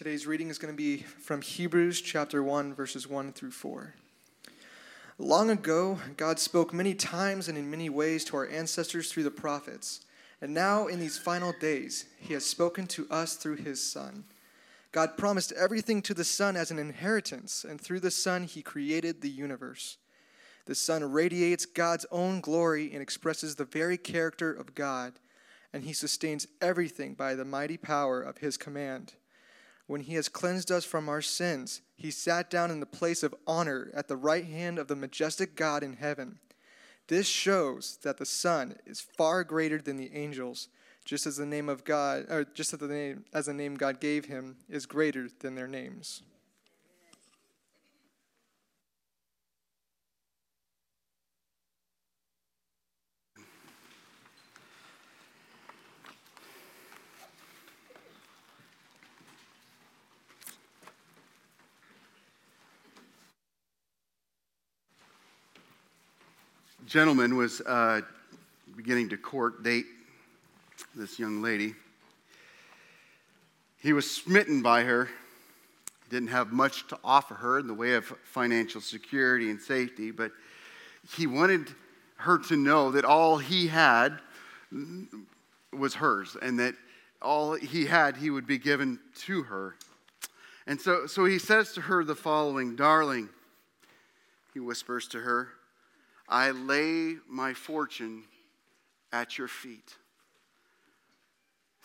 Today's reading is going to be from Hebrews chapter 1, verses 1 through 4. Long ago, God spoke many times and in many ways to our ancestors through the prophets. And now, in these final days, He has spoken to us through His Son. God promised everything to the Son as an inheritance, and through the Son, He created the universe. The Son radiates God's own glory and expresses the very character of God, and He sustains everything by the mighty power of His command. When He has cleansed us from our sins, He sat down in the place of honor at the right hand of the majestic God in heaven. This shows that the Son is far greater than the angels, just as the name of God, or just as the name, as the name God gave him is greater than their names. Gentleman was uh, beginning to court date this young lady. He was smitten by her, didn't have much to offer her in the way of financial security and safety, but he wanted her to know that all he had was hers and that all he had he would be given to her. And so, so he says to her the following Darling, he whispers to her, I lay my fortune at your feet.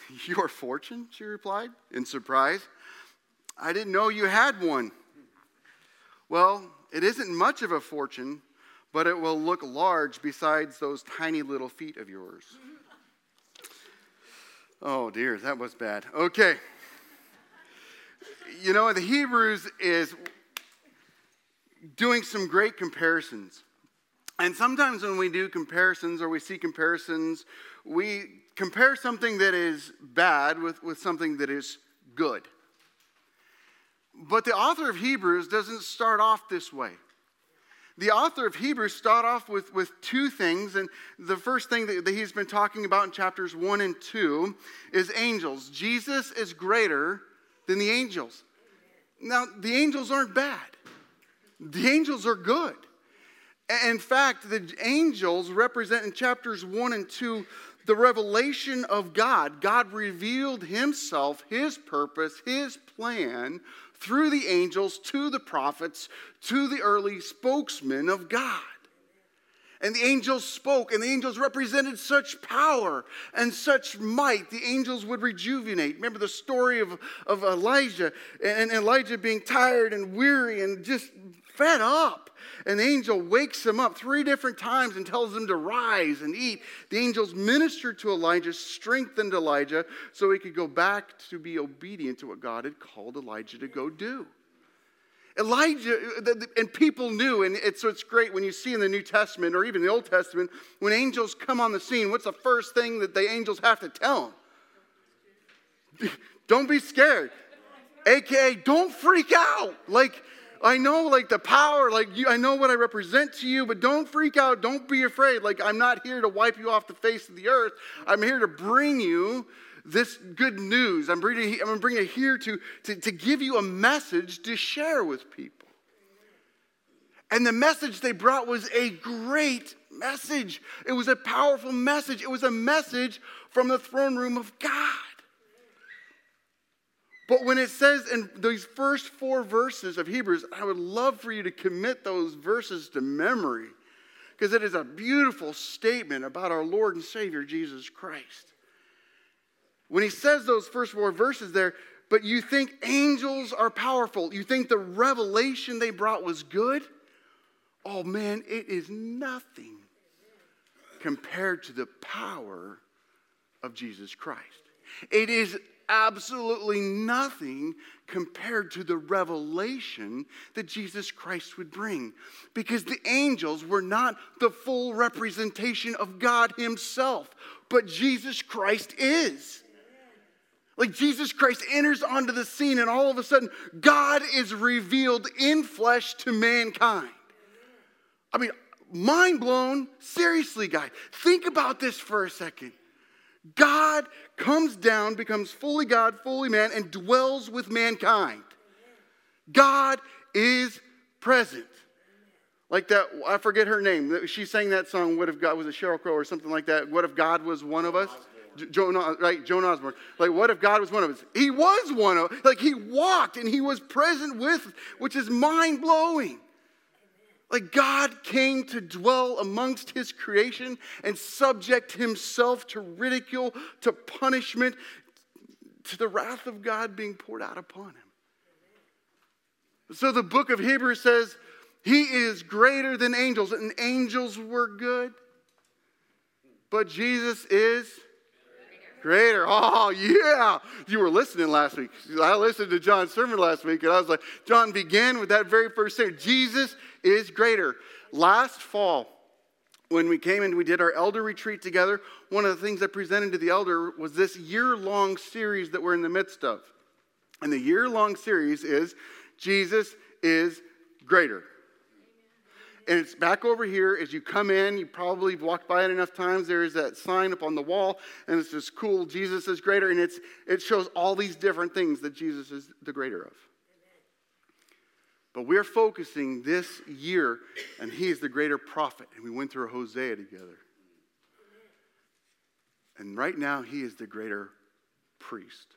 Your fortune? She replied in surprise. I didn't know you had one. Well, it isn't much of a fortune, but it will look large besides those tiny little feet of yours. Oh dear, that was bad. Okay. You know, the Hebrews is doing some great comparisons. And sometimes when we do comparisons or we see comparisons, we compare something that is bad with, with something that is good. But the author of Hebrews doesn't start off this way. The author of Hebrews start off with, with two things, and the first thing that, that he's been talking about in chapters one and two is angels. Jesus is greater than the angels. Now, the angels aren't bad, the angels are good. In fact, the angels represent in chapters 1 and 2 the revelation of God. God revealed himself, his purpose, his plan through the angels to the prophets, to the early spokesmen of God. And the angels spoke, and the angels represented such power and such might. The angels would rejuvenate. Remember the story of, of Elijah and Elijah being tired and weary and just fed up. An angel wakes him up three different times and tells him to rise and eat. The angels ministered to Elijah, strengthened Elijah so he could go back to be obedient to what God had called Elijah to go do. Elijah, and people knew, and it's, so it's great when you see in the New Testament or even the Old Testament, when angels come on the scene, what's the first thing that the angels have to tell them? Don't be scared. AKA, don't freak out. Like, I know like the power, like you, I know what I represent to you, but don't freak out. Don't be afraid. Like I'm not here to wipe you off the face of the earth. I'm here to bring you this good news. I'm bringing, I'm bringing it here to, to, to give you a message to share with people. And the message they brought was a great message. It was a powerful message. It was a message from the throne room of God. But when it says in these first four verses of Hebrews, I would love for you to commit those verses to memory because it is a beautiful statement about our Lord and Savior Jesus Christ. When he says those first four verses there, but you think angels are powerful, you think the revelation they brought was good, oh man, it is nothing compared to the power of Jesus Christ. It is absolutely nothing compared to the revelation that Jesus Christ would bring. Because the angels were not the full representation of God Himself, but Jesus Christ is. Like Jesus Christ enters onto the scene, and all of a sudden, God is revealed in flesh to mankind. I mean, mind blown. Seriously, guys, think about this for a second. God comes down, becomes fully God, fully man, and dwells with mankind. God is present. Like that, I forget her name. She sang that song, What If God Was a Sheryl Crow or something like that. What if God was one of us? Joan, right, Joan Osborne. Like, what if God was one of us? He was one of, like, he walked and he was present with, which is mind blowing. Like, God came to dwell amongst his creation and subject himself to ridicule, to punishment, to the wrath of God being poured out upon him. So the book of Hebrews says, He is greater than angels, and angels were good. But Jesus is greater. Oh, yeah. You were listening last week. I listened to John's sermon last week, and I was like, John began with that very first thing Jesus is greater. Last fall, when we came and we did our elder retreat together, one of the things I presented to the elder was this year long series that we're in the midst of. And the year long series is Jesus is greater. And it's back over here as you come in. You probably walked by it enough times. There is that sign up on the wall, and it's just cool. Jesus is greater, and it's, it shows all these different things that Jesus is the greater of. But we're focusing this year, and he is the greater prophet. And we went through Hosea together. And right now, he is the greater priest.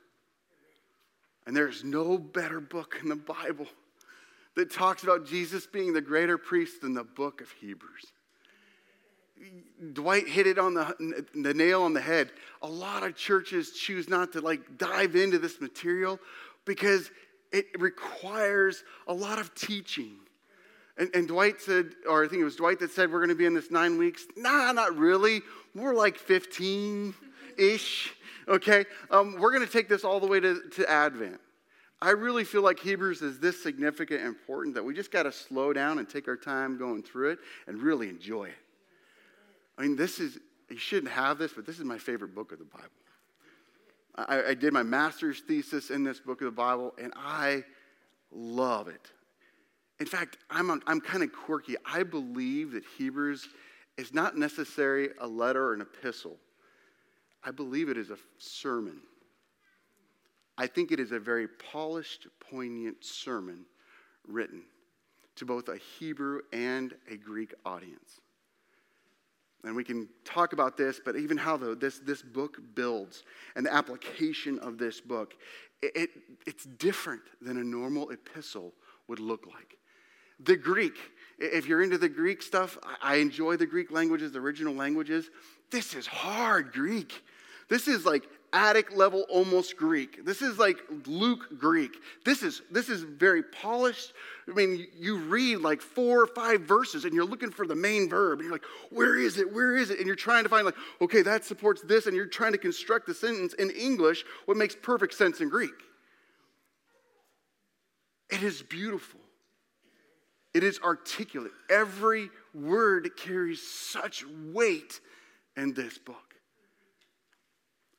And there's no better book in the Bible that talks about Jesus being the greater priest than the book of Hebrews. Dwight hit it on the, the nail on the head. A lot of churches choose not to like dive into this material because it requires a lot of teaching. And, and Dwight said, or I think it was Dwight that said, we're going to be in this nine weeks. Nah, not really. We're like 15 ish. Okay? Um, we're going to take this all the way to, to Advent. I really feel like Hebrews is this significant and important that we just got to slow down and take our time going through it and really enjoy it. I mean, this is, you shouldn't have this, but this is my favorite book of the Bible. I, I did my master's thesis in this book of the Bible, and I love it. In fact, I'm, I'm kind of quirky. I believe that Hebrews is not necessarily a letter or an epistle. I believe it is a sermon. I think it is a very polished, poignant sermon written to both a Hebrew and a Greek audience. And we can talk about this, but even how the, this, this book builds and the application of this book, it, it, it's different than a normal epistle would look like. The Greek, if you're into the Greek stuff, I, I enjoy the Greek languages, the original languages. This is hard Greek. This is like attic level almost Greek. This is like Luke Greek. This is this is very polished. I mean, you read like four or five verses and you're looking for the main verb and you're like, where is it? Where is it? And you're trying to find like, okay, that supports this, and you're trying to construct the sentence in English what makes perfect sense in Greek. It is beautiful. It is articulate. Every word carries such weight in this book.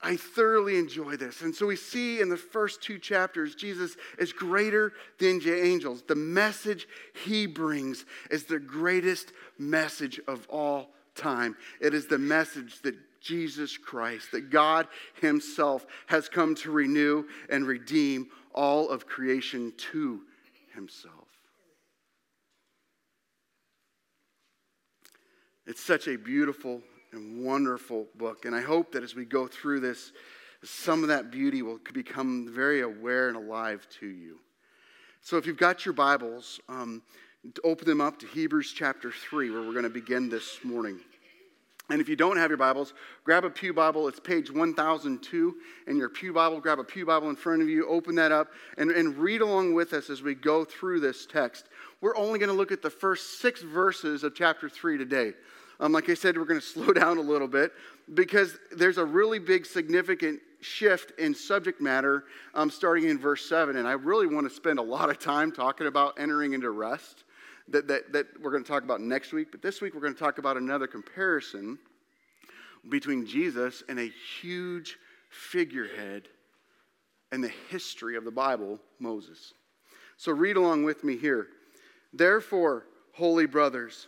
I thoroughly enjoy this. And so we see in the first two chapters, Jesus is greater than the angels. The message he brings is the greatest message of all time. It is the message that Jesus Christ, that God himself has come to renew and redeem all of creation to himself. It's such a beautiful and wonderful book. And I hope that as we go through this, some of that beauty will become very aware and alive to you. So if you've got your Bibles, um, open them up to Hebrews chapter 3, where we're going to begin this morning. And if you don't have your Bibles, grab a Pew Bible. It's page 1002 in your Pew Bible. Grab a Pew Bible in front of you, open that up, and, and read along with us as we go through this text. We're only going to look at the first six verses of chapter 3 today. Um, like I said, we're going to slow down a little bit because there's a really big, significant shift in subject matter um, starting in verse 7. And I really want to spend a lot of time talking about entering into rest that, that, that we're going to talk about next week. But this week, we're going to talk about another comparison between Jesus and a huge figurehead in the history of the Bible, Moses. So read along with me here. Therefore, holy brothers,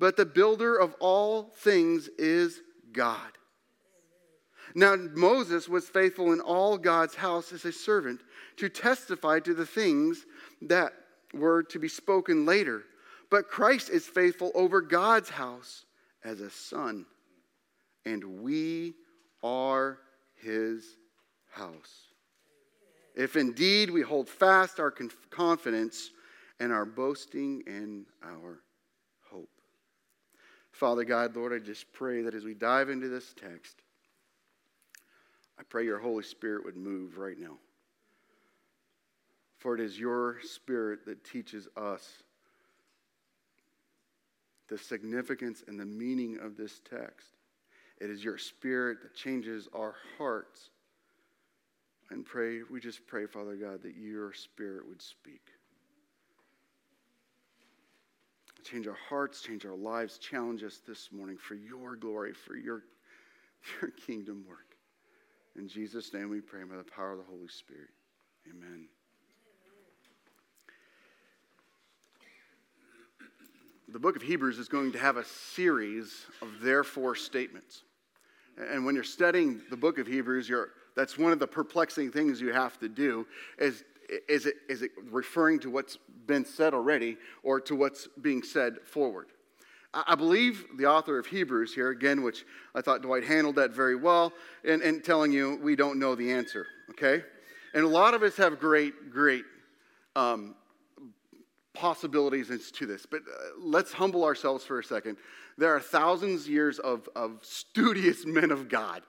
but the builder of all things is God. Now, Moses was faithful in all God's house as a servant to testify to the things that were to be spoken later. But Christ is faithful over God's house as a son, and we are his house. If indeed we hold fast our confidence and our boasting in our. Father God, Lord, I just pray that as we dive into this text, I pray your Holy Spirit would move right now. For it is your Spirit that teaches us the significance and the meaning of this text. It is your Spirit that changes our hearts. And pray, we just pray, Father God, that your Spirit would speak. Change our hearts, change our lives, challenge us this morning for your glory, for your, your kingdom work. In Jesus' name we pray by the power of the Holy Spirit. Amen. The book of Hebrews is going to have a series of therefore statements. And when you're studying the book of Hebrews, you're, that's one of the perplexing things you have to do is, is, it, is it referring to what's been said already or to what's being said forward? I believe the author of Hebrews here, again, which I thought Dwight handled that very well, and, in telling you we don't know the answer, okay? And a lot of us have great, great um, possibilities to this, but uh, let's humble ourselves for a second. There are thousands of years of, of studious men of God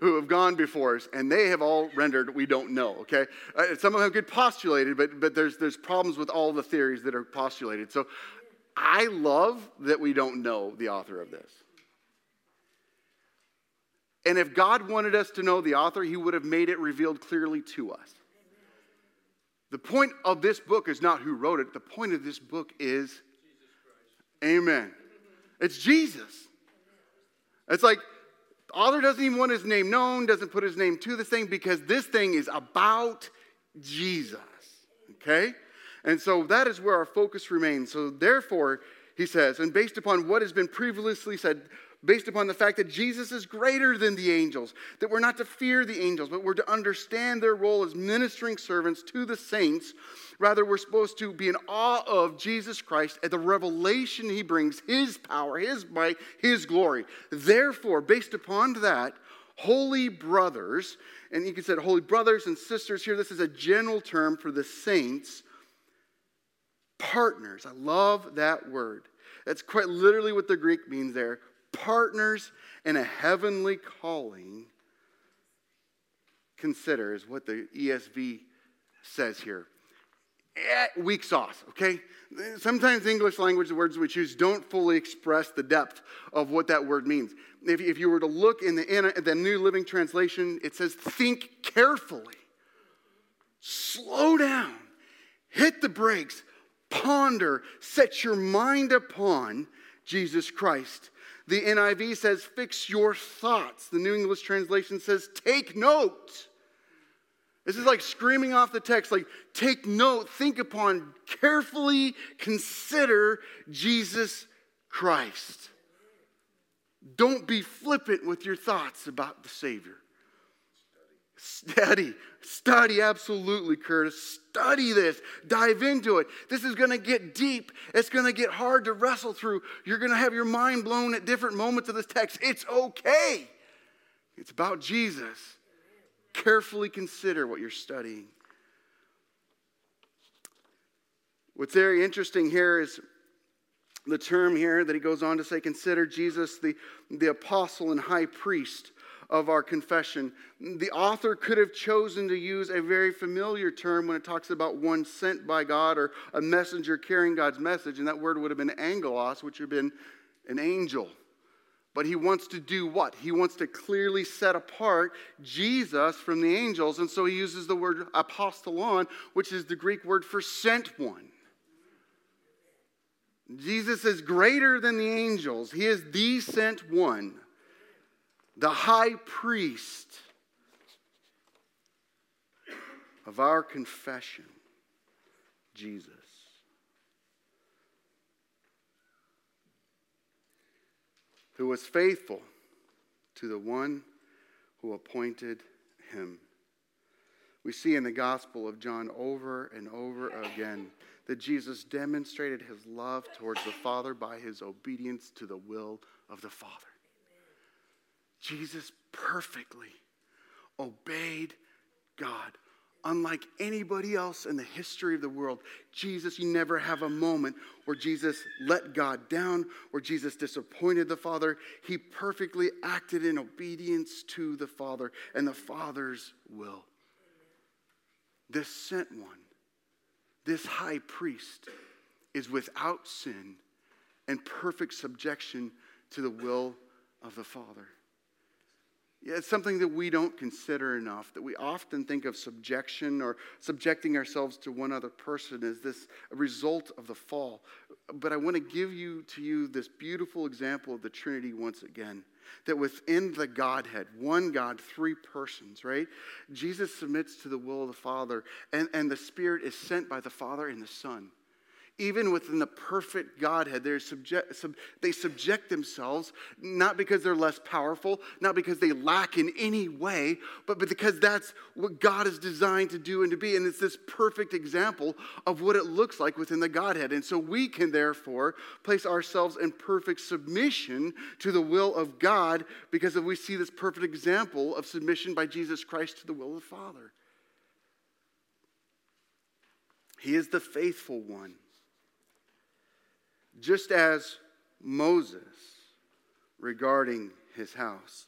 who have gone before us, and they have all rendered we don't know, okay? Uh, some of them get postulated, but, but there's, there's problems with all the theories that are postulated. So I love that we don't know the author of this. And if God wanted us to know the author, he would have made it revealed clearly to us. The point of this book is not who wrote it. The point of this book is Amen. It's Jesus. It's like the author doesn't even want his name known, doesn't put his name to the thing because this thing is about Jesus. Okay? And so that is where our focus remains. So therefore, he says, and based upon what has been previously said, based upon the fact that Jesus is greater than the angels, that we're not to fear the angels, but we're to understand their role as ministering servants to the saints. Rather, we're supposed to be in awe of Jesus Christ at the revelation he brings, his power, his might, his glory. Therefore, based upon that, holy brothers, and you can say holy brothers and sisters here, this is a general term for the saints partners. I love that word. That's quite literally what the Greek means there. Partners in a heavenly calling. Consider is what the ESV says here. Eh, weak sauce, okay? Sometimes English language, the words we choose, don't fully express the depth of what that word means. If, if you were to look in the, in the New Living Translation, it says, think carefully, slow down, hit the brakes, ponder, set your mind upon Jesus Christ. The NIV says, fix your thoughts. The New English translation says, take note. This is like screaming off the text, like, take note, think upon, carefully consider Jesus Christ. Don't be flippant with your thoughts about the Savior. Study, study, absolutely, Curtis. Study this, dive into it. This is going to get deep. It's going to get hard to wrestle through. You're going to have your mind blown at different moments of this text. It's okay. It's about Jesus. Carefully consider what you're studying. What's very interesting here is the term here that he goes on to say consider Jesus the, the apostle and high priest of our confession. The author could have chosen to use a very familiar term when it talks about one sent by God or a messenger carrying God's message, and that word would have been angelos, which would have been an angel. But he wants to do what? He wants to clearly set apart Jesus from the angels. And so he uses the word apostellon, which is the Greek word for sent one. Jesus is greater than the angels. He is the sent one, the high priest of our confession, Jesus. Who was faithful to the one who appointed him. We see in the Gospel of John over and over again that Jesus demonstrated his love towards the Father by his obedience to the will of the Father. Jesus perfectly obeyed God unlike anybody else in the history of the world. Jesus, you never have a moment where Jesus let God down, where Jesus disappointed the Father. He perfectly acted in obedience to the Father and the Father's will. This sent one, this high priest, is without sin and perfect subjection to the will of the Father. It's something that we don't consider enough, that we often think of subjection or subjecting ourselves to one other person as this result of the fall. But I want to give you to you this beautiful example of the Trinity once again. That within the Godhead, one God, three persons, right? Jesus submits to the will of the Father, and, and the Spirit is sent by the Father and the Son even within the perfect Godhead, subject, sub, they subject themselves not because they're less powerful, not because they lack in any way, but because that's what God is designed to do and to be. And it's this perfect example of what it looks like within the Godhead. And so we can therefore place ourselves in perfect submission to the will of God because we see this perfect example of submission by Jesus Christ to the will of the Father. He is the faithful one just as Moses regarding his house.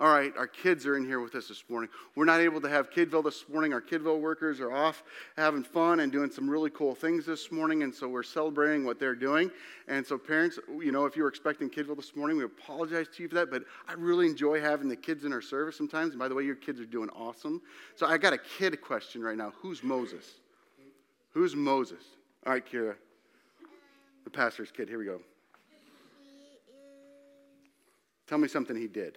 All right, our kids are in here with us this morning. We're not able to have Kidville this morning. Our Kidville workers are off having fun and doing some really cool things this morning, and so we're celebrating what they're doing. And so, parents, you know, if you were expecting Kidville this morning, we apologize to you for that, but I really enjoy having the kids in our service sometimes. And by the way, your kids are doing awesome. So I got a kid question right now. Who's Moses? Who's Moses? All right, Kira. The pastor's kid. Here we go. Tell me something he did.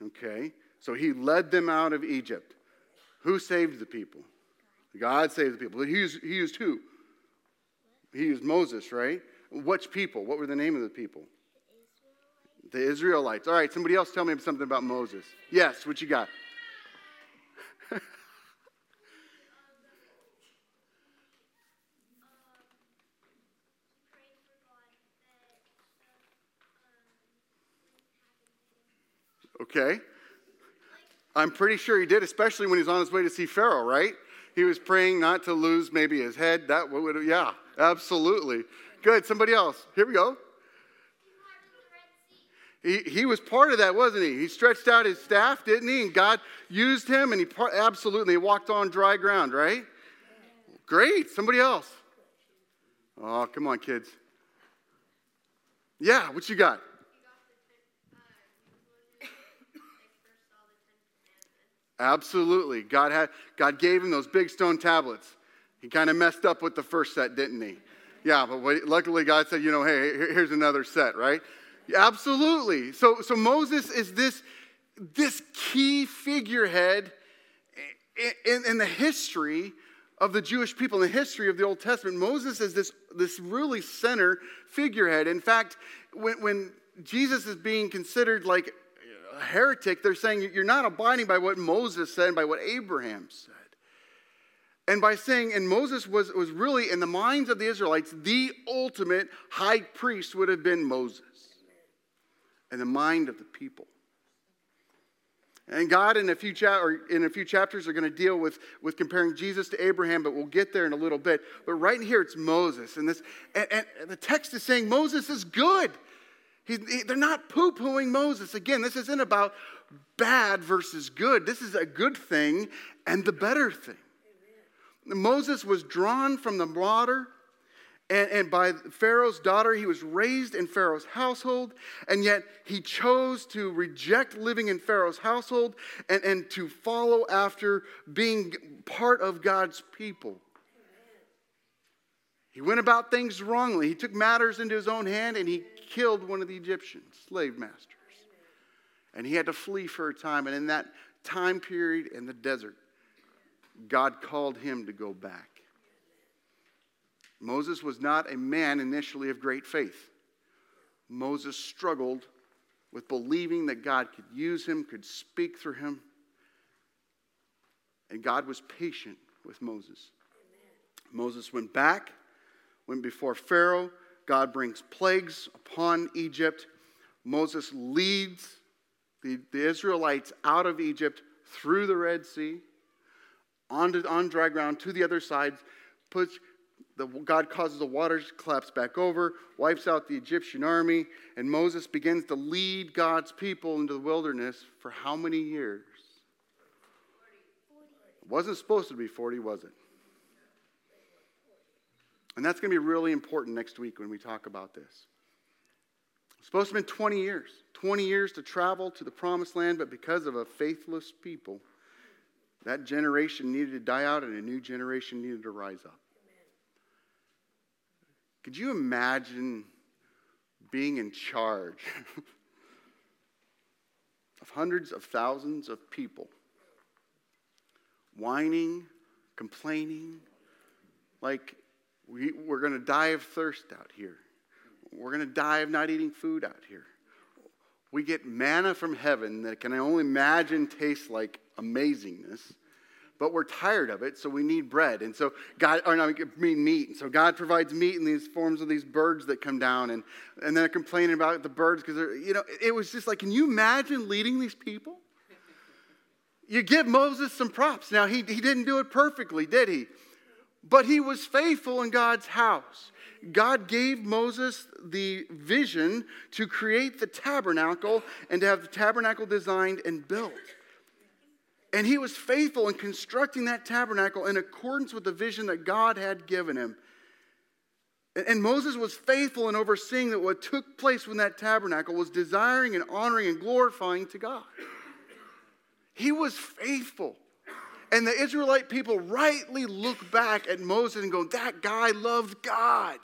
He okay. So he led them out of Egypt. Who saved the people? God saved the people. He used, he used who? He used Moses, right? Which people? What were the name of the people? The Israelites. the Israelites. All right, somebody else tell me something about Moses. Yes, what you got? Okay? I'm pretty sure he did, especially when he's on his way to see Pharaoh, right? He was praying not to lose maybe his head. That would, yeah, absolutely. Good. Somebody else. Here we go. He, he was part of that, wasn't he? He stretched out his staff, didn't he? And God used him, and he absolutely walked on dry ground, right? Great. Somebody else. Oh, come on, kids. Yeah, what you got? Absolutely. God, had, God gave him those big stone tablets. He kind of messed up with the first set, didn't he? Yeah, but luckily God said, you know, hey, here's another set, right? Absolutely. So, so Moses is this, this key figurehead in, in the history of the Jewish people, in the history of the Old Testament. Moses is this, this really center figurehead. In fact, when, when Jesus is being considered like heretic, they're saying you're not abiding by what Moses said and by what Abraham said. And by saying, and Moses was, was really, in the minds of the Israelites, the ultimate high priest would have been Moses in the mind of the people. And God, in a few, cha- or in a few chapters, are going to deal with, with comparing Jesus to Abraham, but we'll get there in a little bit. But right here, it's Moses. And, this, and, and the text is saying Moses is good. He, he, they're not poo pooing Moses. Again, this isn't about bad versus good. This is a good thing and the better thing. Amen. Moses was drawn from the water And, and by Pharaoh's daughter, he was raised in Pharaoh's household, and yet he chose to reject living in Pharaoh's household and, and to follow after being part of God's people. He went about things wrongly. He took matters into his own hand and he killed one of the Egyptian slave masters. And he had to flee for a time. And in that time period in the desert, God called him to go back. Moses was not a man initially of great faith. Moses struggled with believing that God could use him, could speak through him. And God was patient with Moses. Moses went back, went before Pharaoh. God brings plagues upon Egypt. Moses leads the, the Israelites out of Egypt through the Red Sea, onto, on dry ground to the other side, puts, the, God causes the waters to collapse back over, wipes out the Egyptian army, and Moses begins to lead God's people into the wilderness for how many years? It wasn't supposed to be 40, was it? And that's going to be really important next week when we talk about this. It's supposed to have been 20 years. 20 years to travel to the promised land, but because of a faithless people, that generation needed to die out and a new generation needed to rise up. Could you imagine being in charge of hundreds of thousands of people whining, complaining, like we, we're going to die of thirst out here? We're going to die of not eating food out here. We get manna from heaven that can I only imagine tastes like amazingness, but we're tired of it, so we need bread. And so God, or not, I mean meat. And so God provides meat in these forms of these birds that come down, and, and they're complaining about the birds because they're, you know, it was just like, can you imagine leading these people? You give Moses some props. Now, he, he didn't do it perfectly, did he? But he was faithful in God's house. God gave Moses the vision to create the tabernacle and to have the tabernacle designed and built. And he was faithful in constructing that tabernacle in accordance with the vision that God had given him. And Moses was faithful in overseeing that what took place when that tabernacle was desiring and honoring and glorifying to God. He was faithful. And the Israelite people rightly look back at Moses and go, That guy loved God.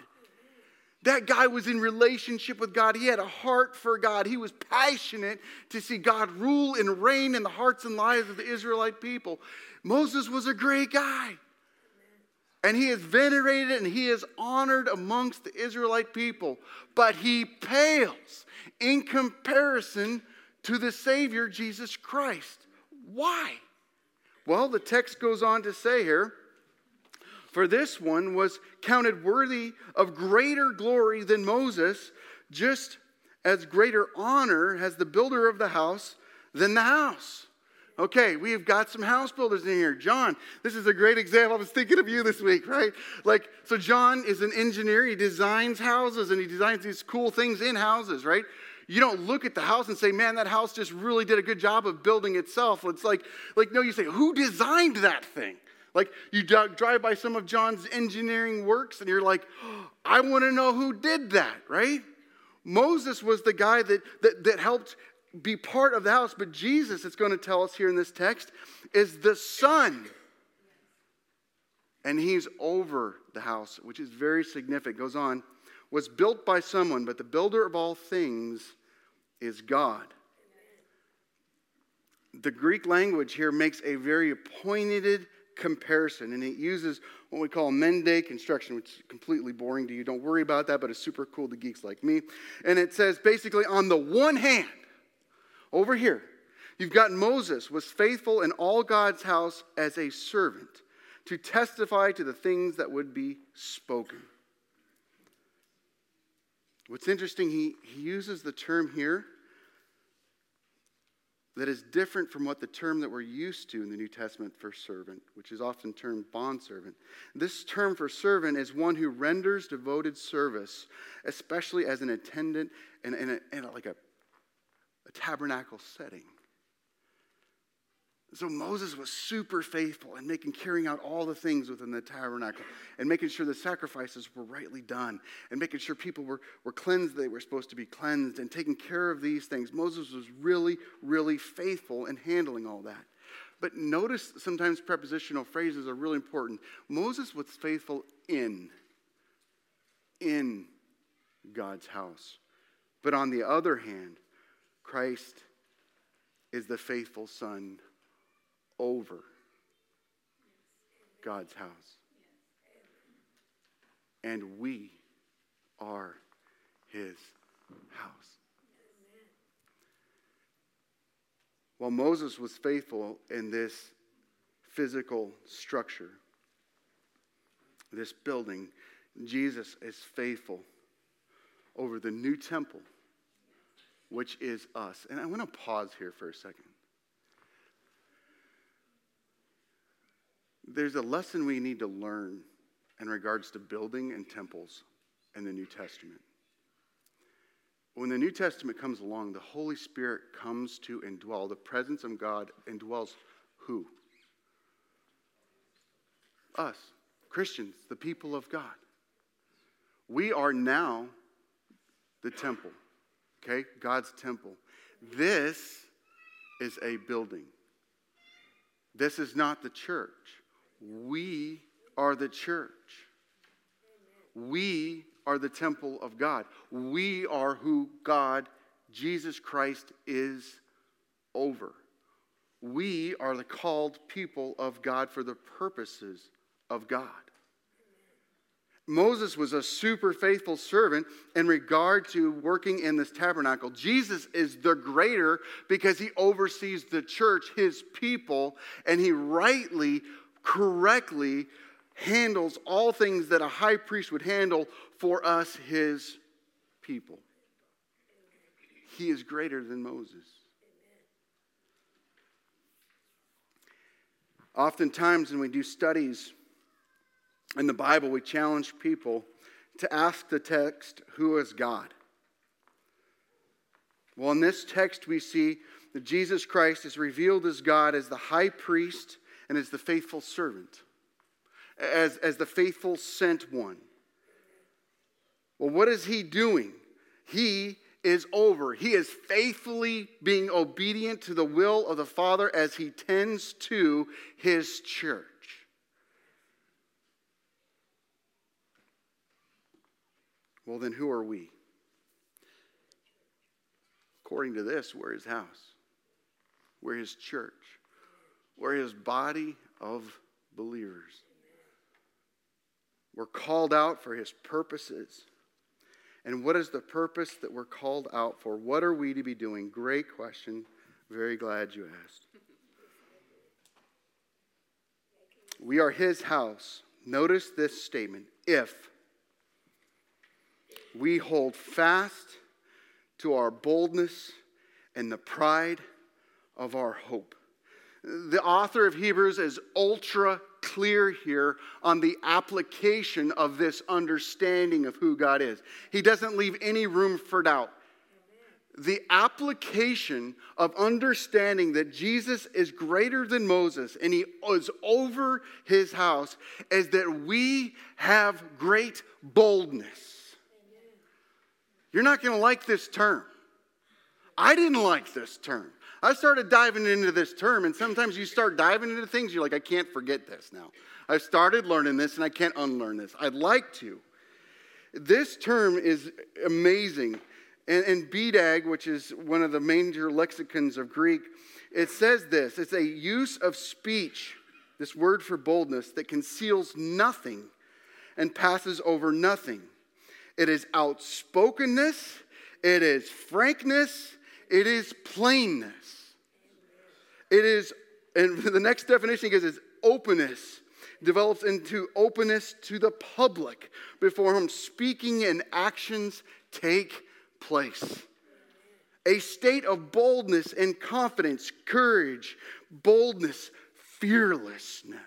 That guy was in relationship with God. He had a heart for God. He was passionate to see God rule and reign in the hearts and lives of the Israelite people. Moses was a great guy. And he is venerated and he is honored amongst the Israelite people. But he pales in comparison to the Savior, Jesus Christ. Why? Well, the text goes on to say here, for this one was counted worthy of greater glory than Moses, just as greater honor has the builder of the house than the house. Okay, we've got some house builders in here. John, this is a great example. I was thinking of you this week, right? Like, so John is an engineer. He designs houses and he designs these cool things in houses, right? You don't look at the house and say, man, that house just really did a good job of building itself. It's like, like no, you say, who designed that thing? Like you drive by some of John's engineering works and you're like, oh, I want to know who did that, right? Moses was the guy that, that, that helped be part of the house, but Jesus, it's going to tell us here in this text, is the son. And he's over the house, which is very significant. Goes on, was built by someone, but the builder of all things is God. The Greek language here makes a very pointed comparison, and it uses what we call men-de construction, which is completely boring to you. Don't worry about that, but it's super cool to geeks like me. And it says basically, on the one hand, over here, you've got Moses was faithful in all God's house as a servant to testify to the things that would be spoken. What's interesting, he, he uses the term here that is different from what the term that we're used to in the New Testament for servant, which is often termed bondservant. This term for servant is one who renders devoted service, especially as an attendant in, in, a, in a, like a, a tabernacle setting. So Moses was super faithful in making carrying out all the things within the tabernacle and making sure the sacrifices were rightly done and making sure people were, were cleansed they were supposed to be cleansed and taking care of these things. Moses was really, really faithful in handling all that. But notice sometimes prepositional phrases are really important. Moses was faithful in, in God's house. But on the other hand, Christ is the faithful son over God's house. And we are his house. While Moses was faithful in this physical structure, this building, Jesus is faithful over the new temple, which is us. And I want to pause here for a second. There's a lesson we need to learn in regards to building and temples in the New Testament. When the New Testament comes along, the Holy Spirit comes to indwell. The presence of God indwells who? Us, Christians, the people of God. We are now the temple, okay? God's temple. This is a building. This is not the church. We are the church. We are the temple of God. We are who God, Jesus Christ, is over. We are the called people of God for the purposes of God. Moses was a super faithful servant in regard to working in this tabernacle. Jesus is the greater because he oversees the church, his people, and he rightly correctly handles all things that a high priest would handle for us, his people. He is greater than Moses. Oftentimes, when we do studies in the Bible, we challenge people to ask the text, Who is God? Well, in this text, we see that Jesus Christ is revealed as God as the high priest and as the faithful servant, as, as the faithful sent one. Well, what is he doing? He is over. He is faithfully being obedient to the will of the Father as he tends to his church. Well, then who are we? According to this, we're his house, we're his church. We're his body of believers. We're called out for his purposes. And what is the purpose that we're called out for? What are we to be doing? Great question. Very glad you asked. We are his house. Notice this statement if we hold fast to our boldness and the pride of our hope. The author of Hebrews is ultra clear here on the application of this understanding of who God is. He doesn't leave any room for doubt. The application of understanding that Jesus is greater than Moses and he is over his house is that we have great boldness. You're not going to like this term. I didn't like this term. I started diving into this term, and sometimes you start diving into things, you're like, I can't forget this now. I started learning this, and I can't unlearn this. I'd like to. This term is amazing. And, and BDAG, which is one of the major lexicons of Greek, it says this it's a use of speech, this word for boldness, that conceals nothing and passes over nothing. It is outspokenness, it is frankness, it is plainness. It is, and the next definition he gives is openness. Develops into openness to the public before whom speaking and actions take place. A state of boldness and confidence, courage, boldness, fearlessness.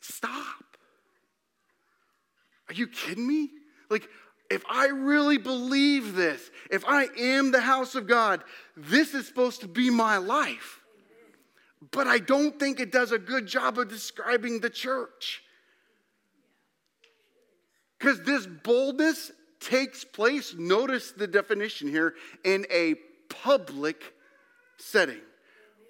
Stop. Are you kidding me? Like, if I really believe this, if I am the house of God, this is supposed to be my life. But I don't think it does a good job of describing the church. Because this boldness takes place, notice the definition here, in a public setting.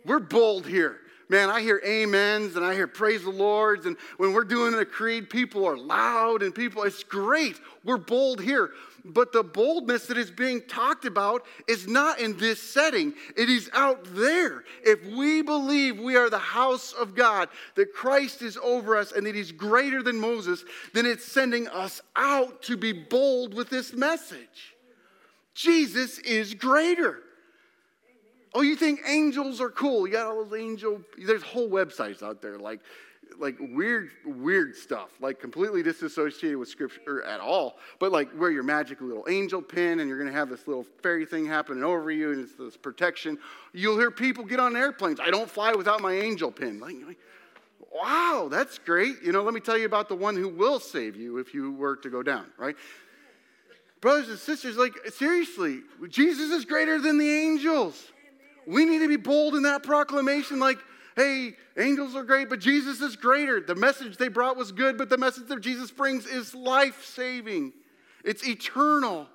We're bold here man, I hear amens and I hear praise the Lord's. And when we're doing a creed, people are loud and people, it's great. We're bold here. But the boldness that is being talked about is not in this setting, it is out there. If we believe we are the house of God, that Christ is over us and that He's greater than Moses, then it's sending us out to be bold with this message. Jesus is greater. Oh, you think angels are cool? You got all those angel. There's whole websites out there like, like weird, weird stuff, like completely disassociated with scripture at all. But like wear your magic little angel pin, and you're gonna have this little fairy thing happening over you, and it's this protection. You'll hear people get on airplanes. I don't fly without my angel pin. Like, wow, that's great. You know, let me tell you about the one who will save you if you were to go down, right? Brothers and sisters, like seriously, Jesus is greater than the angels. We need to be bold in that proclamation, like, hey, angels are great, but Jesus is greater. The message they brought was good, but the message that Jesus brings is life saving, it's eternal.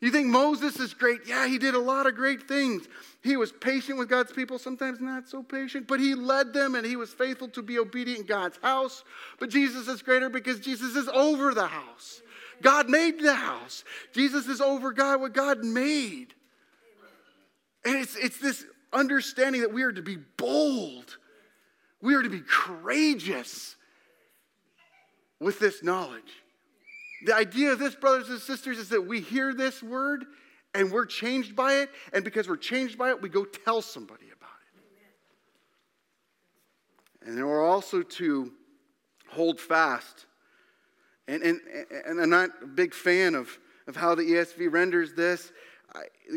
You think Moses is great? Yeah, he did a lot of great things. He was patient with God's people, sometimes not so patient, but he led them and he was faithful to be obedient in God's house. But Jesus is greater because Jesus is over the house. God made the house. Jesus is over God, what God made. And it's, it's this understanding that we are to be bold, we are to be courageous with this knowledge. The idea of this, brothers and sisters, is that we hear this word and we're changed by it. And because we're changed by it, we go tell somebody about it. And then we're also to hold fast. And, and, and I'm not a big fan of, of how the ESV renders this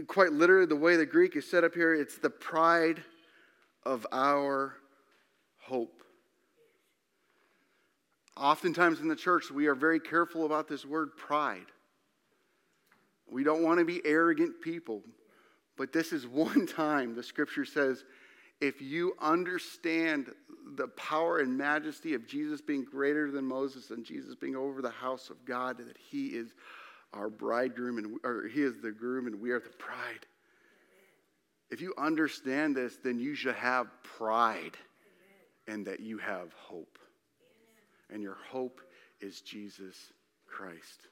quite literally, the way the Greek is set up here, it's the pride of our hope. Oftentimes in the church, we are very careful about this word pride. We don't want to be arrogant people, but this is one time the scripture says if you understand the power and majesty of Jesus being greater than Moses and Jesus being over the house of God, that he is our bridegroom, and or he is the groom, and we are the bride. If you understand this, then you should have pride and that you have hope. And your hope is Jesus Christ.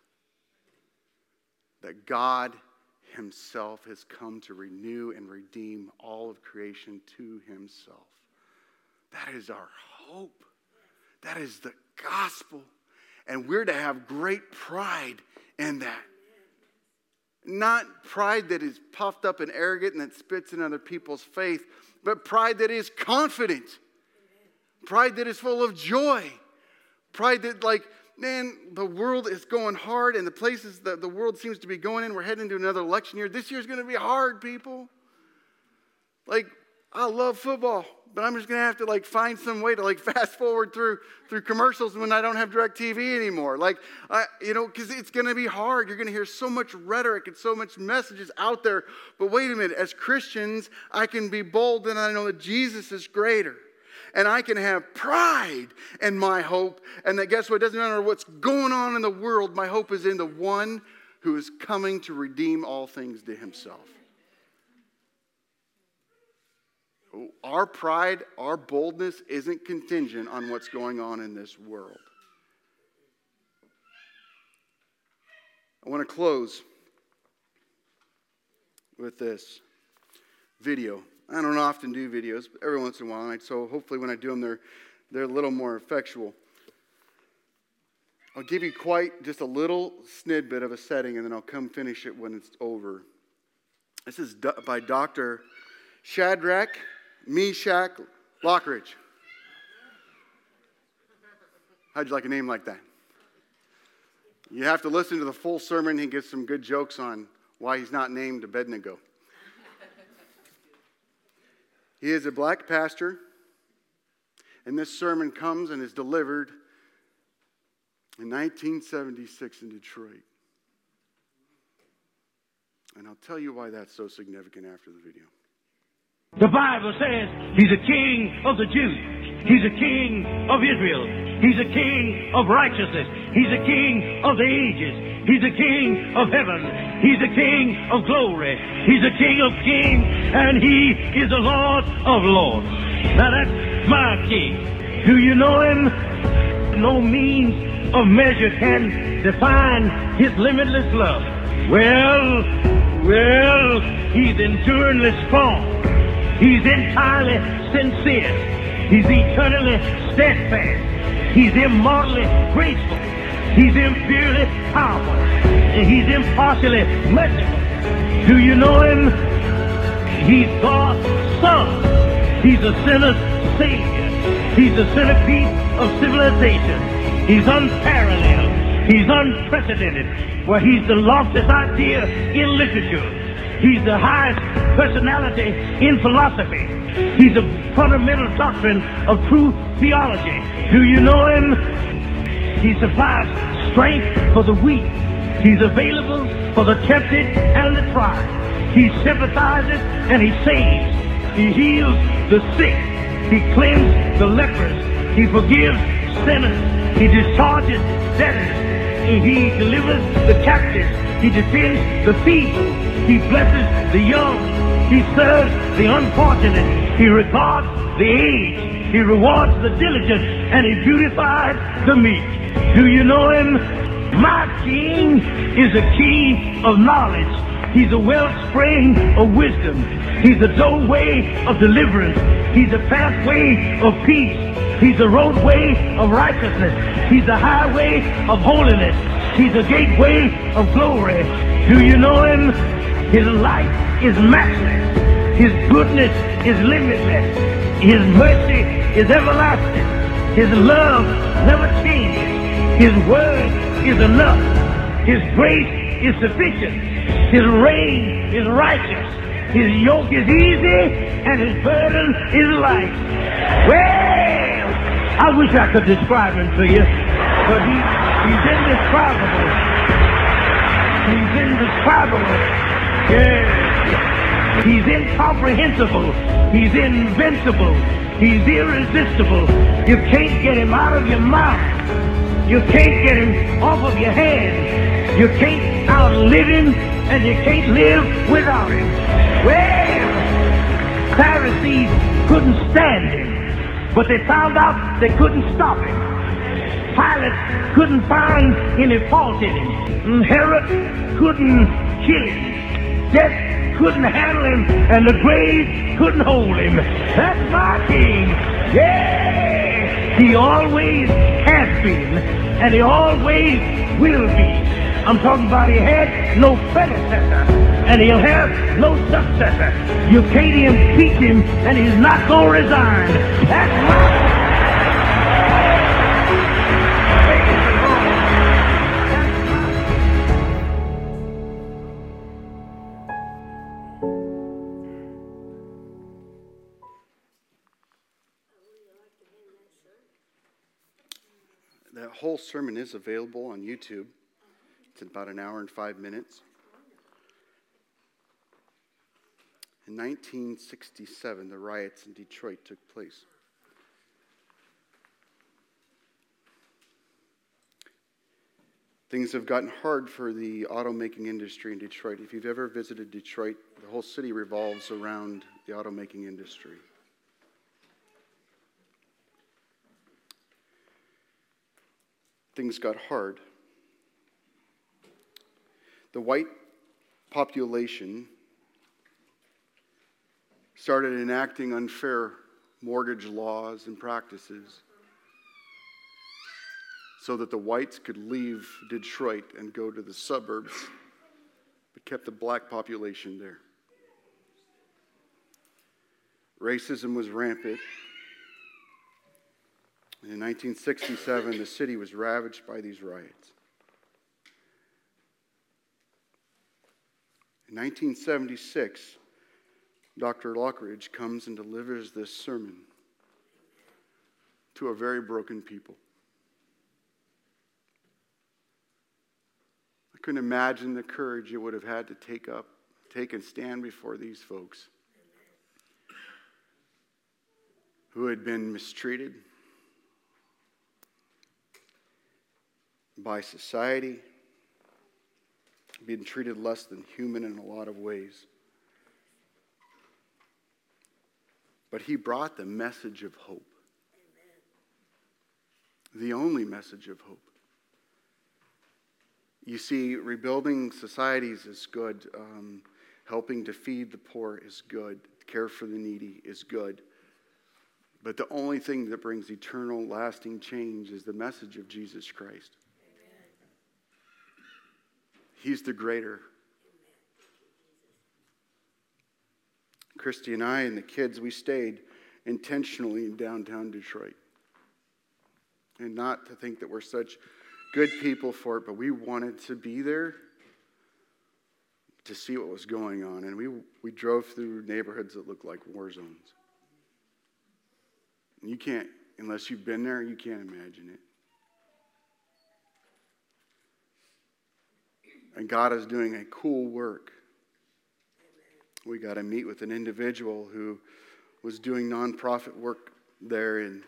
That God Himself has come to renew and redeem all of creation to Himself. That is our hope. That is the gospel. And we're to have great pride in that. Not pride that is puffed up and arrogant and that spits in other people's faith, but pride that is confident. Pride that is full of joy. Pride that, like, man, the world is going hard and the places that the world seems to be going in, we're heading into another election year. This year's going to be hard, people. Like, I love football but I'm just gonna have to like find some way to like fast forward through through commercials when I don't have DirecTV anymore. Like, I, you know, because it's gonna be hard. You're gonna hear so much rhetoric and so much messages out there. But wait a minute, as Christians, I can be bold and I know that Jesus is greater. And I can have pride in my hope. And that guess what? It doesn't matter what's going on in the world, my hope is in the one who is coming to redeem all things to himself. Our pride, our boldness isn't contingent on what's going on in this world. I want to close with this video. I don't often do videos, but every once in a while, so hopefully when I do them, they're, they're a little more effectual. I'll give you quite just a little snidbit of a setting, and then I'll come finish it when it's over. This is by Dr. Shadrach Meshach Lockridge. How'd you like a name like that? You have to listen to the full sermon. He gives some good jokes on why he's not named Abednego. he is a black pastor, and this sermon comes and is delivered in 1976 in Detroit. And I'll tell you why that's so significant after the video. The Bible says he's a king of the Jews. He's a king of Israel. He's a king of righteousness. He's a king of the ages. He's a king of heaven. He's a king of glory. He's a king of kings. And he is the Lord of lords. Now that's my king. Do you know him? No means of measure can define his limitless love. Well, well, he's enduringly strong. He's entirely sincere. He's eternally steadfast. He's immortally graceful. He's imperially powerful. And he's impartially merciful. Do you know him? He's God's son. He's a sinner's savior. He's the centerpiece of civilization. He's unparalleled. He's unprecedented. Well, he's the loftiest idea in literature. He's the highest personality in philosophy. He's a fundamental doctrine of true theology. Do you know him? He supplies strength for the weak. He's available for the tempted and the tried. He sympathizes and he saves. He heals the sick. He cleanses the lepers. He forgives sinners. He discharges debtors. He delivers the captives. He defends the feeble. He blesses the young. He serves the unfortunate. He regards the aged. He rewards the diligent. And he beautifies the meek. Do you know him? My king is a key of knowledge. He's a wellspring of wisdom. He's a doorway of deliverance. He's a pathway of peace. He's the roadway of righteousness. He's the highway of holiness. He's the gateway of glory. Do you know him? His life is matchless. His goodness is limitless. His mercy is everlasting. His love never changes. His word is enough. His grace is sufficient. His reign is righteous. His yoke is easy and his burden is light. Well, I wish I could describe him to you, but he, he's indescribable. He's indescribable. Yeah. He's incomprehensible. He's invincible. He's irresistible. You can't get him out of your mouth. You can't get him off of your hand. You can't outlive him, and you can't live without him. Well, Pharisees couldn't stand him, but they found out they couldn't stop him. Pilate couldn't find any fault in him. Herod couldn't kill him. Death couldn't handle him, and the grave couldn't hold him. That's my king. Yeah! He always has been, and he always will be. I'm talking about he had no predecessor, and he'll have no successor. You can't impeach him, and he's not going to resign. That's my whole sermon is available on YouTube. It's about an hour and five minutes. In 1967, the riots in Detroit took place. Things have gotten hard for the automaking industry in Detroit. If you've ever visited Detroit, the whole city revolves around the automaking industry. things got hard. The white population started enacting unfair mortgage laws and practices so that the whites could leave Detroit and go to the suburbs, but kept the black population there. Racism was rampant. In 1967, the city was ravaged by these riots. In 1976, Dr. Lockridge comes and delivers this sermon to a very broken people. I couldn't imagine the courage it would have had to take up take and stand before these folks who had been mistreated by society, being treated less than human in a lot of ways. But he brought the message of hope. The only message of hope. You see, rebuilding societies is good. Um, helping to feed the poor is good. Care for the needy is good. But the only thing that brings eternal, lasting change is the message of Jesus Christ. He's the greater. Christy and I and the kids, we stayed intentionally in downtown Detroit. And not to think that we're such good people for it, but we wanted to be there to see what was going on. And we, we drove through neighborhoods that looked like war zones. And you can't, unless you've been there, you can't imagine it. And God is doing a cool work. We got to meet with an individual who was doing nonprofit work there in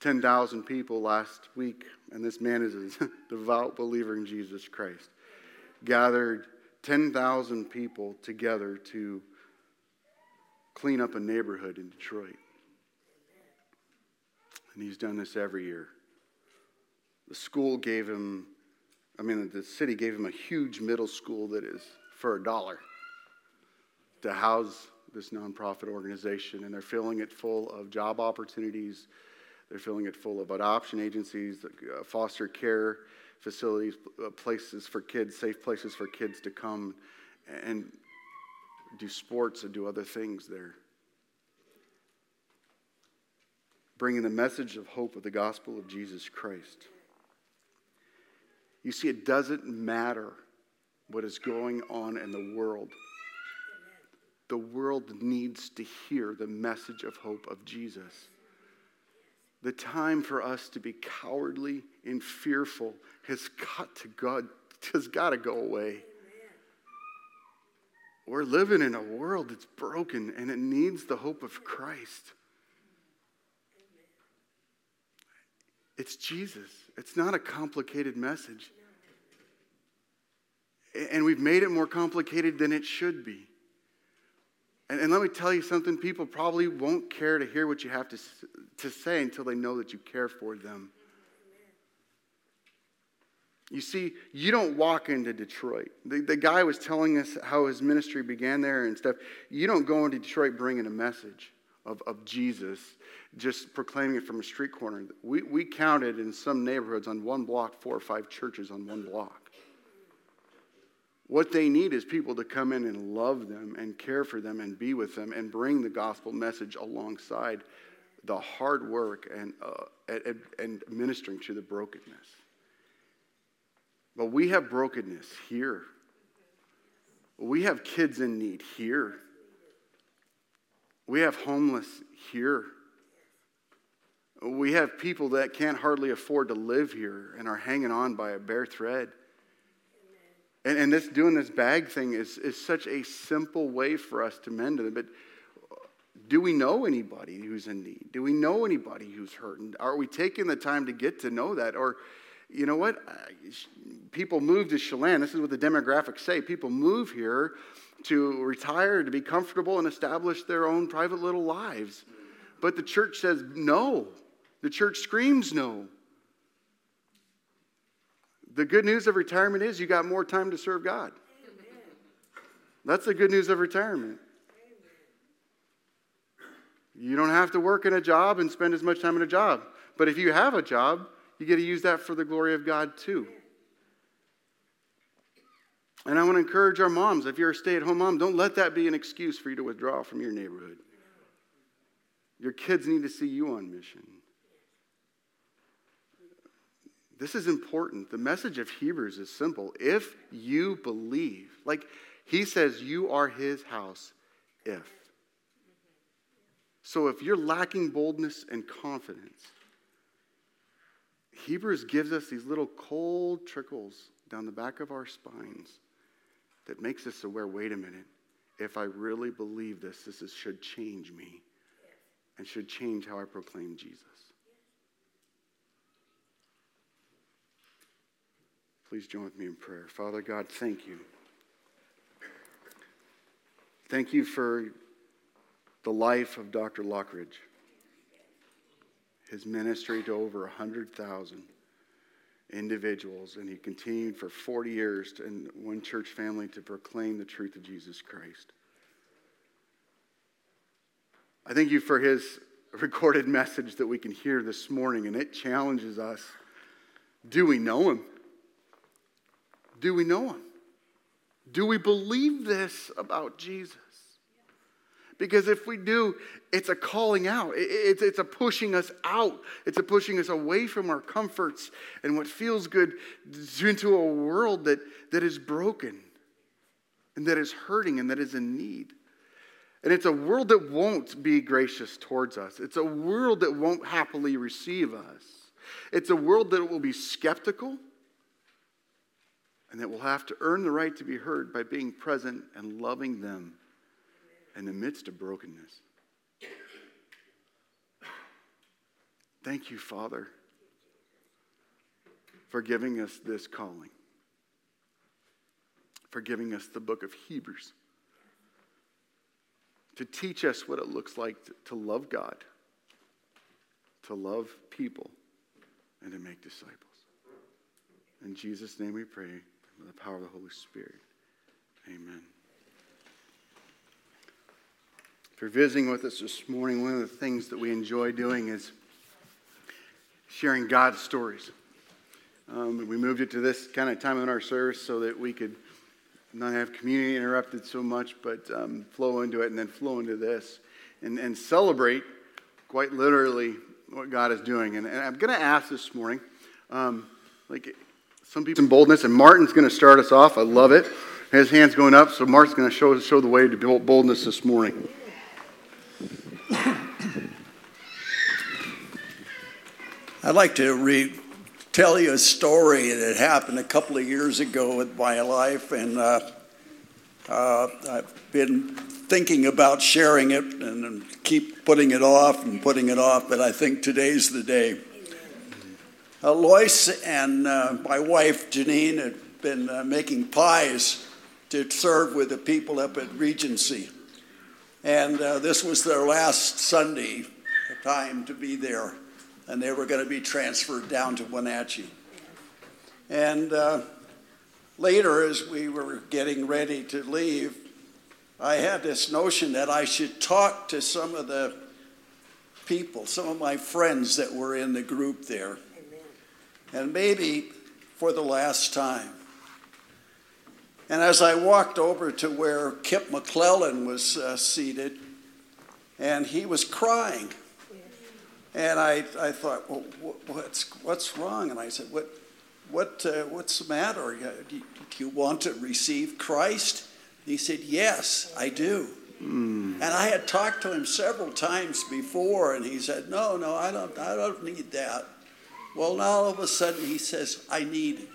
10,000 people last week. And this man is a devout believer in Jesus Christ. Gathered 10,000 people together to clean up a neighborhood in Detroit. And he's done this every year. The school gave him I mean, the city gave him a huge middle school that is for a dollar to house this nonprofit organization, and they're filling it full of job opportunities. They're filling it full of adoption agencies, uh, foster care facilities, uh, places for kids, safe places for kids to come and do sports and do other things there. Bringing the message of hope of the gospel of Jesus Christ. You see, it doesn't matter what is going on in the world. The world needs to hear the message of hope of Jesus. The time for us to be cowardly and fearful has got to God has got to go away. We're living in a world that's broken and it needs the hope of Christ. It's Jesus. It's not a complicated message. And we've made it more complicated than it should be. And, and, let me tell you something people probably won't care to hear what you have to, to say until they know that you care for them. You see, you don't walk into Detroit. The, the guy was telling us how his ministry began there and stuff. You don't go into Detroit bringing a message of, of Jesus, just proclaiming it from a street corner. We, we counted in some neighborhoods on one block, four or five churches on one block. What they need is people to come in and love them and care for them and be with them and bring the gospel message alongside the hard work and, uh, and, and ministering to the brokenness. But we have brokenness here. We have kids in need here. We have homeless here. We have people that can't hardly afford to live here and are hanging on by a bare thread. And, and this doing this bag thing is, is such a simple way for us to mend it. But do we know anybody who's in need? Do we know anybody who's hurting? Are we taking the time to get to know that? Or, you know what? People move to Chelan. This is what the demographics say. People move here to retire, to be comfortable, and establish their own private little lives. But the church says no. The church screams no. The good news of retirement is you got more time to serve God. Amen. That's the good news of retirement. You don't have to work in a job and spend as much time in a job. But if you have a job, you get to use that for the glory of God too. And I want to encourage our moms if you're a stay at home mom, don't let that be an excuse for you to withdraw from your neighborhood. Your kids need to see you on mission. This is important. The message of Hebrews is simple. If you believe, like he says, you are his house if. So if you're lacking boldness and confidence, Hebrews gives us these little cold trickles down the back of our spines that makes us aware wait a minute, if I really believe this, this is, should change me and should change how I proclaim Jesus. Please join with me in prayer. Father God, thank you. Thank you for the life of Dr. Lockridge, his ministry to over 100,000 individuals, and he continued for 40 years to, in one church family to proclaim the truth of Jesus Christ. I thank you for his recorded message that we can hear this morning, and it challenges us. Do we know him? Do we know him? Do we believe this about Jesus? Because if we do, it's a calling out. It's, it's a pushing us out. It's a pushing us away from our comforts and what feels good into a world that, that is broken and that is hurting and that is in need. And it's a world that won't be gracious towards us. It's a world that won't happily receive us. It's a world that will be skeptical and that we'll have to earn the right to be heard by being present and loving them in the midst of brokenness. Thank you, Father, for giving us this calling, for giving us the book of Hebrews, to teach us what it looks like to, love God, to love people, and to make disciples. In Jesus' name we pray, with the power of the Holy Spirit. Amen. If you're visiting with us this morning, one of the things that we enjoy doing is sharing God's stories. Um, we moved it to this kind of time in our service so that we could not have community interrupted so much, but um, flow into it and then flow into this and, and celebrate quite literally what God is doing. And, and I'm going to ask this morning, um, like some people in boldness, and Martin's going to start us off. I love it. His hand's going up, so Martin's going to show, show the way to boldness this morning. I'd like to re- tell you a story that happened a couple of years ago with my life, and uh, uh, I've been thinking about sharing it and keep putting it off and putting it off, but I think today's the day. Uh, Lois and uh, my wife Janine had been uh, making pies to serve with the people up at Regency. And uh, this was their last Sunday time to be there and they were going to be transferred down to Wenatchee. And uh, later, as we were getting ready to leave, I had this notion that I should talk to some of the people, some of my friends that were in the group there. And maybe for the last time. And as I walked over to where Kip McClellan was uh, seated, and he was crying. And I, I thought, well, what's, what's wrong? And I said, what, what, uh, what's the matter? Do you, do you want to receive Christ? And he said, yes, I do. Mm. And I had talked to him several times before, and he said, no, no, I don't, I don't need that. Well, now all of a sudden he says, I need it.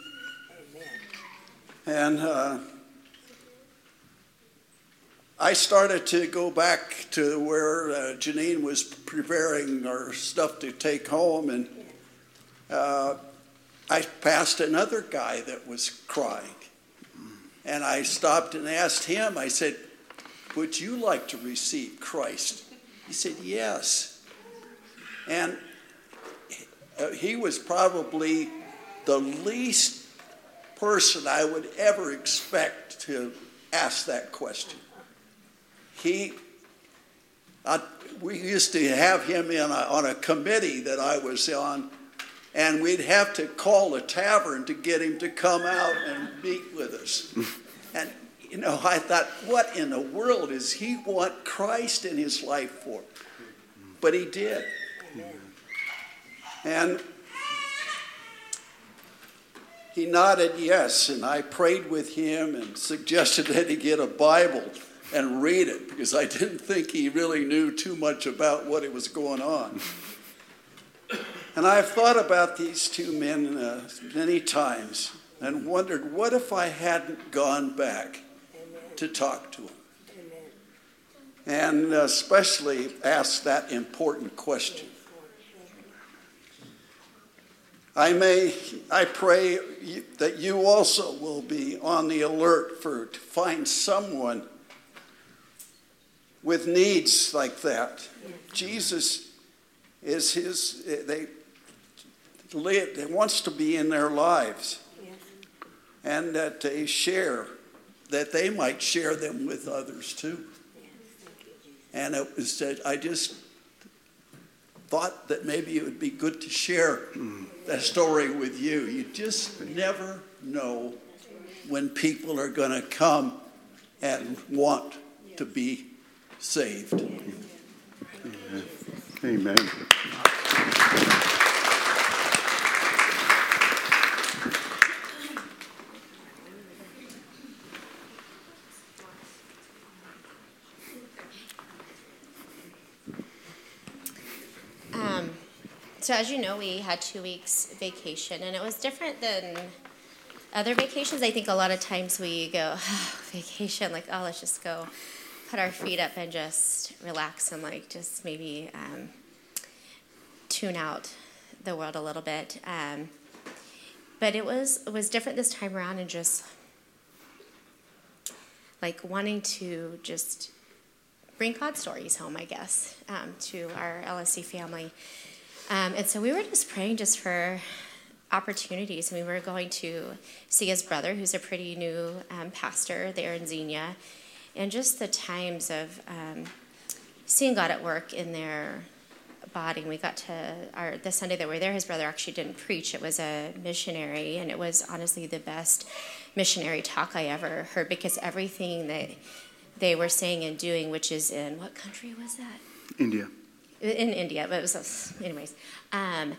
And uh, I started to go back to where uh, Janine was preparing our stuff to take home, and uh, I passed another guy that was crying. And I stopped and asked him, I said, Would you like to receive Christ? He said, Yes. And uh, he was probably the least person I would ever expect to ask that question he, I, we used to have him in a, on a committee that I was on, and we'd have to call a tavern to get him to come out and meet with us. and you know, I thought, what in the world does he want Christ in his life for? But he did. And he nodded yes, and I prayed with him and suggested that he get a Bible and read it because I didn't think he really knew too much about what was going on. And I've thought about these two men uh, many times and wondered what if I hadn't gone back to talk to them. And especially asked that important question. I may, I pray that you also will be on the alert for to find someone with needs like that. Jesus is his, they live, wants to be in their lives. And that they share, that they might share them with others too. And it was that I just thought that maybe it would be good to share that story with you. You just never know when people are going to come and want to be saved. Amen. Um, so as you know, we had two weeks vacation, and it was different than other vacations. I think a lot of times we go vacation, like oh, let's just go put our feet up and just relax and like just maybe um, tune out the world a little bit. Um, but it was it was different this time around, and just like wanting to just bring God stories home, I guess, um, to our LSC family. Um, and so we were just praying just for opportunities. And we were going to see his brother, who's a pretty new um, pastor there in Xenia, and just the times of um, seeing God at work in their body. And we got to our the Sunday that we were there. His brother actually didn't preach; it was a missionary, and it was honestly the best missionary talk I ever heard because everything that they were saying and doing, which is in what country was that? India. In India, but it was, anyways. Um,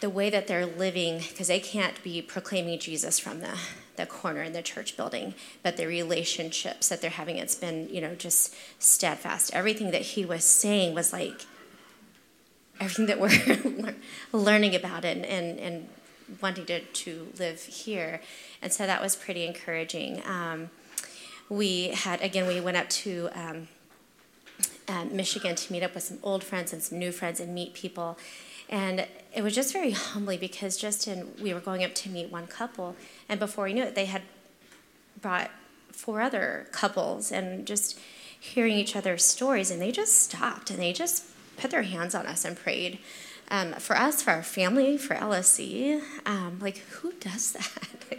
the way that they're living, because they can't be proclaiming Jesus from the, the corner in the church building, but the relationships that they're having, it's been, you know, just steadfast. Everything that he was saying was like everything that we're learning about and, and, and wanting to, to live here. And so that was pretty encouraging. Um, we had again we went up to um, uh, michigan to meet up with some old friends and some new friends and meet people and it was just very humbling because just in we were going up to meet one couple and before we knew it they had brought four other couples and just hearing each other's stories and they just stopped and they just put their hands on us and prayed um, for us, for our family, for LSC. Um, like, who does that?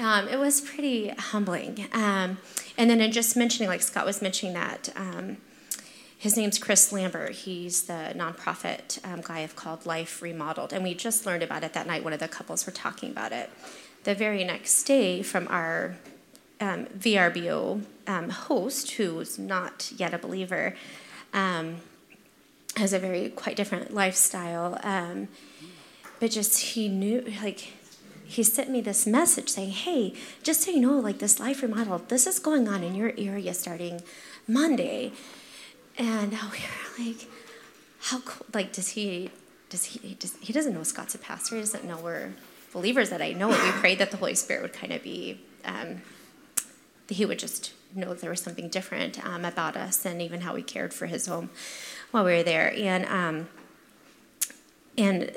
um, it was pretty humbling. Um, and then in just mentioning, like Scott was mentioning that, um, his name's Chris Lambert. He's the nonprofit um, guy of called Life Remodeled. And we just learned about it that night. One of the couples were talking about it. The very next day, from our VRBO host, who's not yet a believer, has a very quite different lifestyle. Um, but just he knew, like, he sent me this message saying, "Hey, just so you know, like this life remodel, this is going on in your area starting Monday." And we were like, "How cool? Like, does he? Does he? Does, he doesn't know Scott's a pastor. He doesn't know we're believers. That I know it. We prayed that the Holy Spirit would kind of be, um, that he would just know that there was something different um, about us, and even how we cared for his home." while we were there, and um, and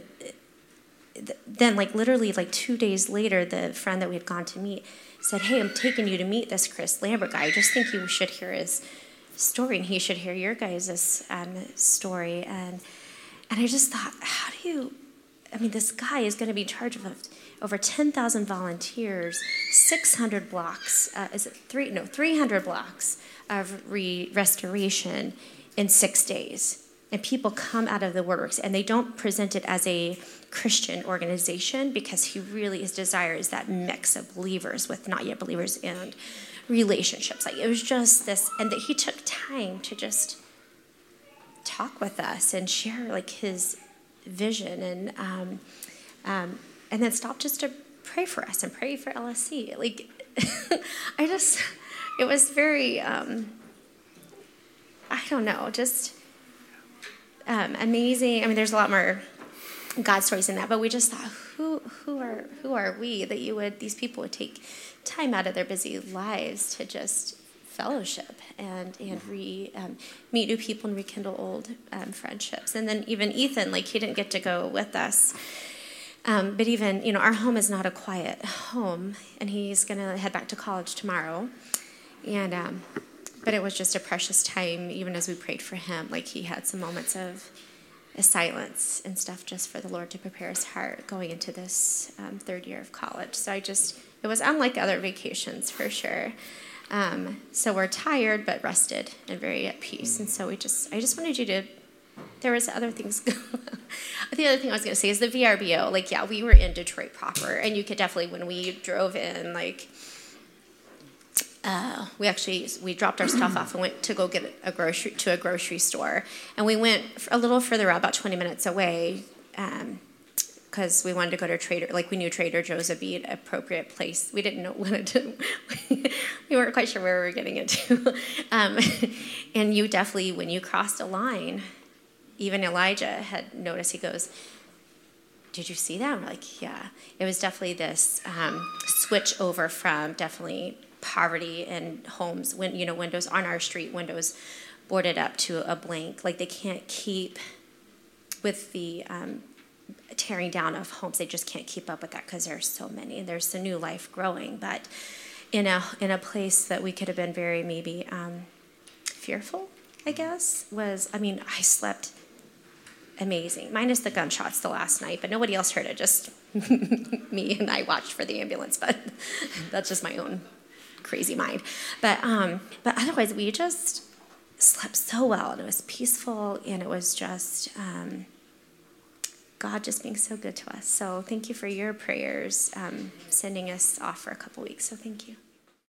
then like literally like two days later, the friend that we had gone to meet said, "Hey, I'm taking you to meet this Chris Lambert guy. I just think you should hear his story, and he should hear your guys' um, story." And and I just thought, how do you? I mean, this guy is going to be in charge of over 10,000 volunteers, 600 blocks. Uh, is it three? No, 300 blocks of re- restoration in six days. And people come out of the woodworks and they don't present it as a Christian organization because he really, his desire is that mix of believers with not yet believers and relationships. Like it was just this, and that he took time to just talk with us and share like his vision and um, um, and then stop just to pray for us and pray for LSC. Like I just, it was very. Um, I don't know, just um, amazing. I mean, there's a lot more God stories in that, but we just thought, who who are who are we that you would these people would take time out of their busy lives to just fellowship and and re um, meet new people and rekindle old um, friendships. And then even Ethan, like he didn't get to go with us. Um, but even, you know, our home is not a quiet home, and he's going to head back to college tomorrow. And, um, but it was just a precious time, even as we prayed for him. Like he had some moments of silence and stuff just for the Lord to prepare his heart going into this um, third year of college. So I just, it was unlike other vacations for sure. Um, so we're tired but rested and very at peace. And so we just, I just wanted you to there was other things. the other thing I was going to say is the VRBO. Like, yeah, we were in Detroit proper, and you could definitely when we drove in, like, uh, we actually we dropped our stuff off and went to go get a grocery to a grocery store, and we went a little further out, about 20 minutes away. Um, because we wanted to go to Trader, like we knew Trader Joe's would be an appropriate place. We didn't know what to, we weren't quite sure where we were getting into. Um, and you definitely, when you crossed a line, even Elijah had noticed, he goes, Did you see that? I'm like, Yeah. It was definitely this um, switch over from definitely poverty and homes, when, you know, windows on our street, windows boarded up to a blank. Like they can't keep with the um, tearing down of homes. They just can't keep up with that because there's so many. There's a new life growing. But in a, in a place that we could have been very maybe um, fearful, I guess, was, I mean, I slept amazing, minus the gunshots the last night, but nobody else heard it, just me and I watched for the ambulance, but that's just my own crazy mind. But, um, but otherwise, we just slept so well, and it was peaceful, and it was just um, God just being so good to us. So thank you for your prayers, um, sending us off for a couple weeks. So thank you.